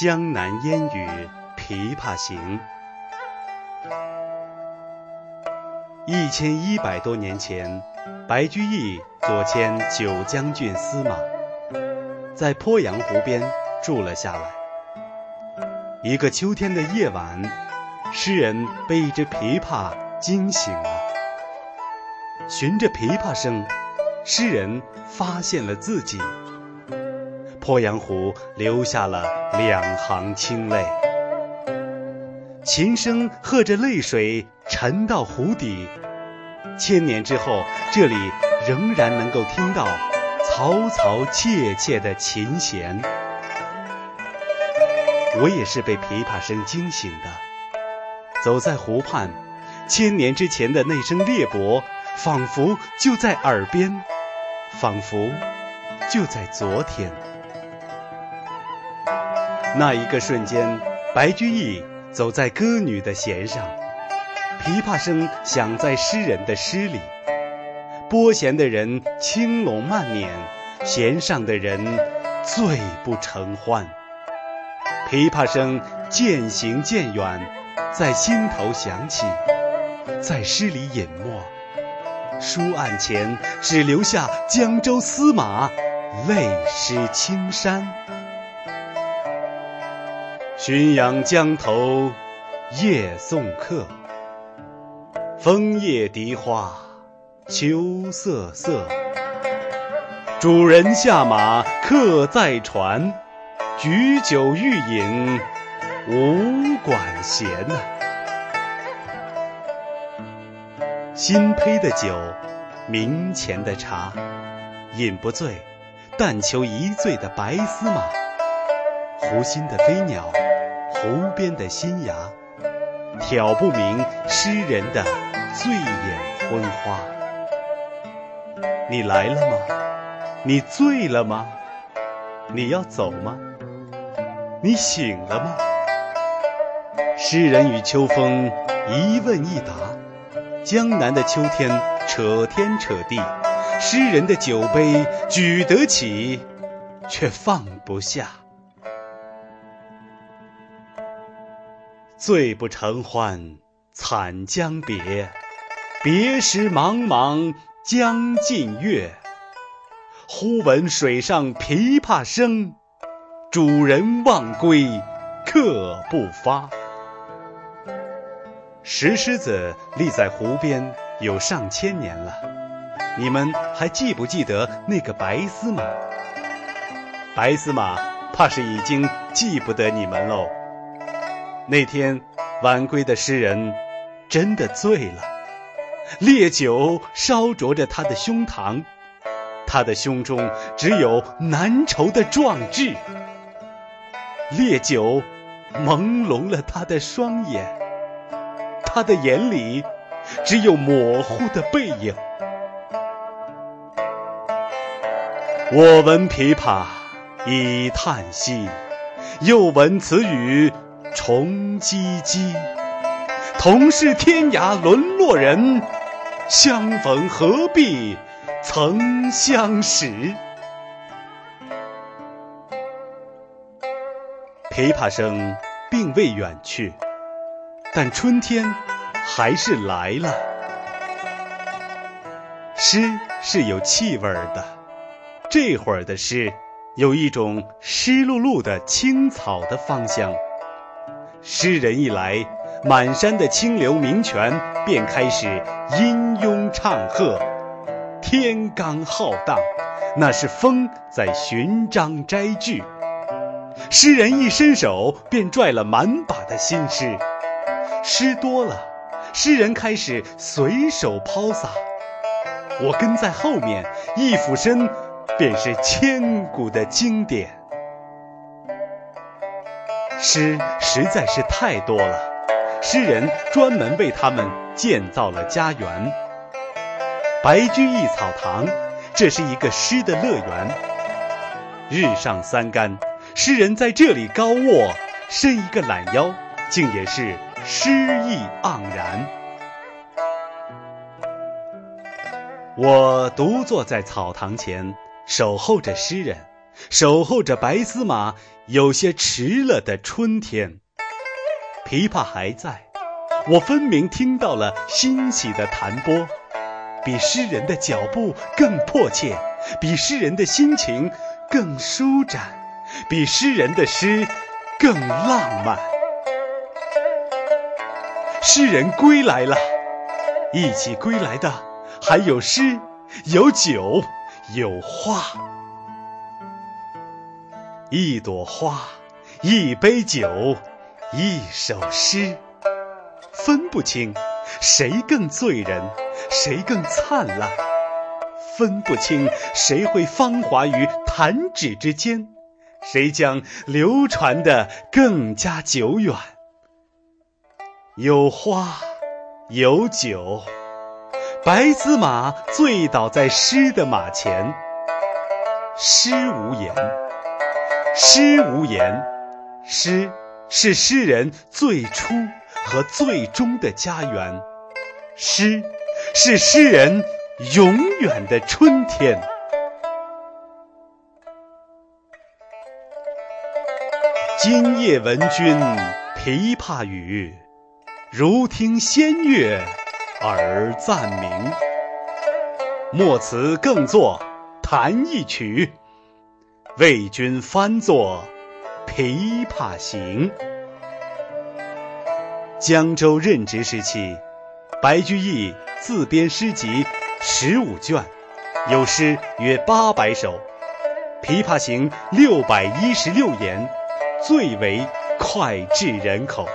江南烟雨琵琶行》。一千一百多年前，白居易左迁九江郡司马，在鄱阳湖边住了下来。一个秋天的夜晚，诗人被一只琵琶惊醒了。循着琵琶声，诗人发现了自己。鄱阳湖流下了两行清泪，琴声和着泪水沉到湖底。千年之后，这里仍然能够听到嘈嘈切切的琴弦。我也是被琵琶声惊醒的，走在湖畔，千年之前的那声裂帛，仿佛就在耳边，仿佛就在昨天。那一个瞬间，白居易走在歌女的弦上，琵琶声响在诗人的诗里。拨弦的人轻拢慢捻，弦上的人醉不成欢。琵琶声渐行渐远，在心头响起，在诗里隐没。书案前只留下江州司马，泪湿青衫。浔阳江头夜送客，枫叶荻花秋瑟瑟。主人下马客在船，举酒欲饮无管弦呐。新醅的酒，明前的茶，饮不醉，但求一醉的白司马。湖心的飞鸟。湖边的新芽，挑不明诗人的醉眼昏花。你来了吗？你醉了吗？你要走吗？你醒了吗？诗人与秋风一问一答，江南的秋天扯天扯地，诗人的酒杯举得起，却放不下。醉不成欢惨将别，别时茫茫江浸月。忽闻水上琵琶声，主人忘归客不发。石狮子立在湖边有上千年了，你们还记不记得那个白司马？白司马怕是已经记不得你们喽。那天晚归的诗人真的醉了，烈酒烧灼着他的胸膛，他的胸中只有难酬的壮志。烈酒朦胧了他的双眼，他的眼里只有模糊的背影。我闻琵琶已叹息，又闻此语。重唧唧，同是天涯沦落人，相逢何必曾相识。琵琶声并未远去，但春天还是来了。诗是有气味的，这会儿的诗有一种湿漉漉的青草的芳香。诗人一来，满山的清流名泉便开始吟咏唱和，天罡浩荡，那是风在寻章摘句。诗人一伸手，便拽了满把的新诗。诗多了，诗人开始随手抛洒。我跟在后面，一俯身，便是千古的经典。诗实在是太多了，诗人专门为他们建造了家园。白居易草堂，这是一个诗的乐园。日上三竿，诗人在这里高卧，伸一个懒腰，竟也是诗意盎然。我独坐在草堂前，守候着诗人，守候着白丝马有些迟了的春天。琵琶还在，我分明听到了欣喜的弹拨，比诗人的脚步更迫切，比诗人的心情更舒展，比诗人的诗更浪漫。诗人归来了，一起归来的还有诗，有酒，有花。一朵花，一杯酒，一首诗，分不清谁更醉人，谁更灿烂，分不清谁会芳华于弹指之间，谁将流传的更加久远。有花，有酒，白子马醉倒在诗的马前。诗无言，诗无言，诗是诗人最初和最终的家园，诗是诗人永远的春天。今夜闻君琵琶语。如听仙乐耳暂明，莫辞更作弹一曲，为君翻作《琵琶行》。江州任职时期，白居易自编诗集十五卷，有诗约八百首，《琵琶行》六百一十六言，最为脍炙人口。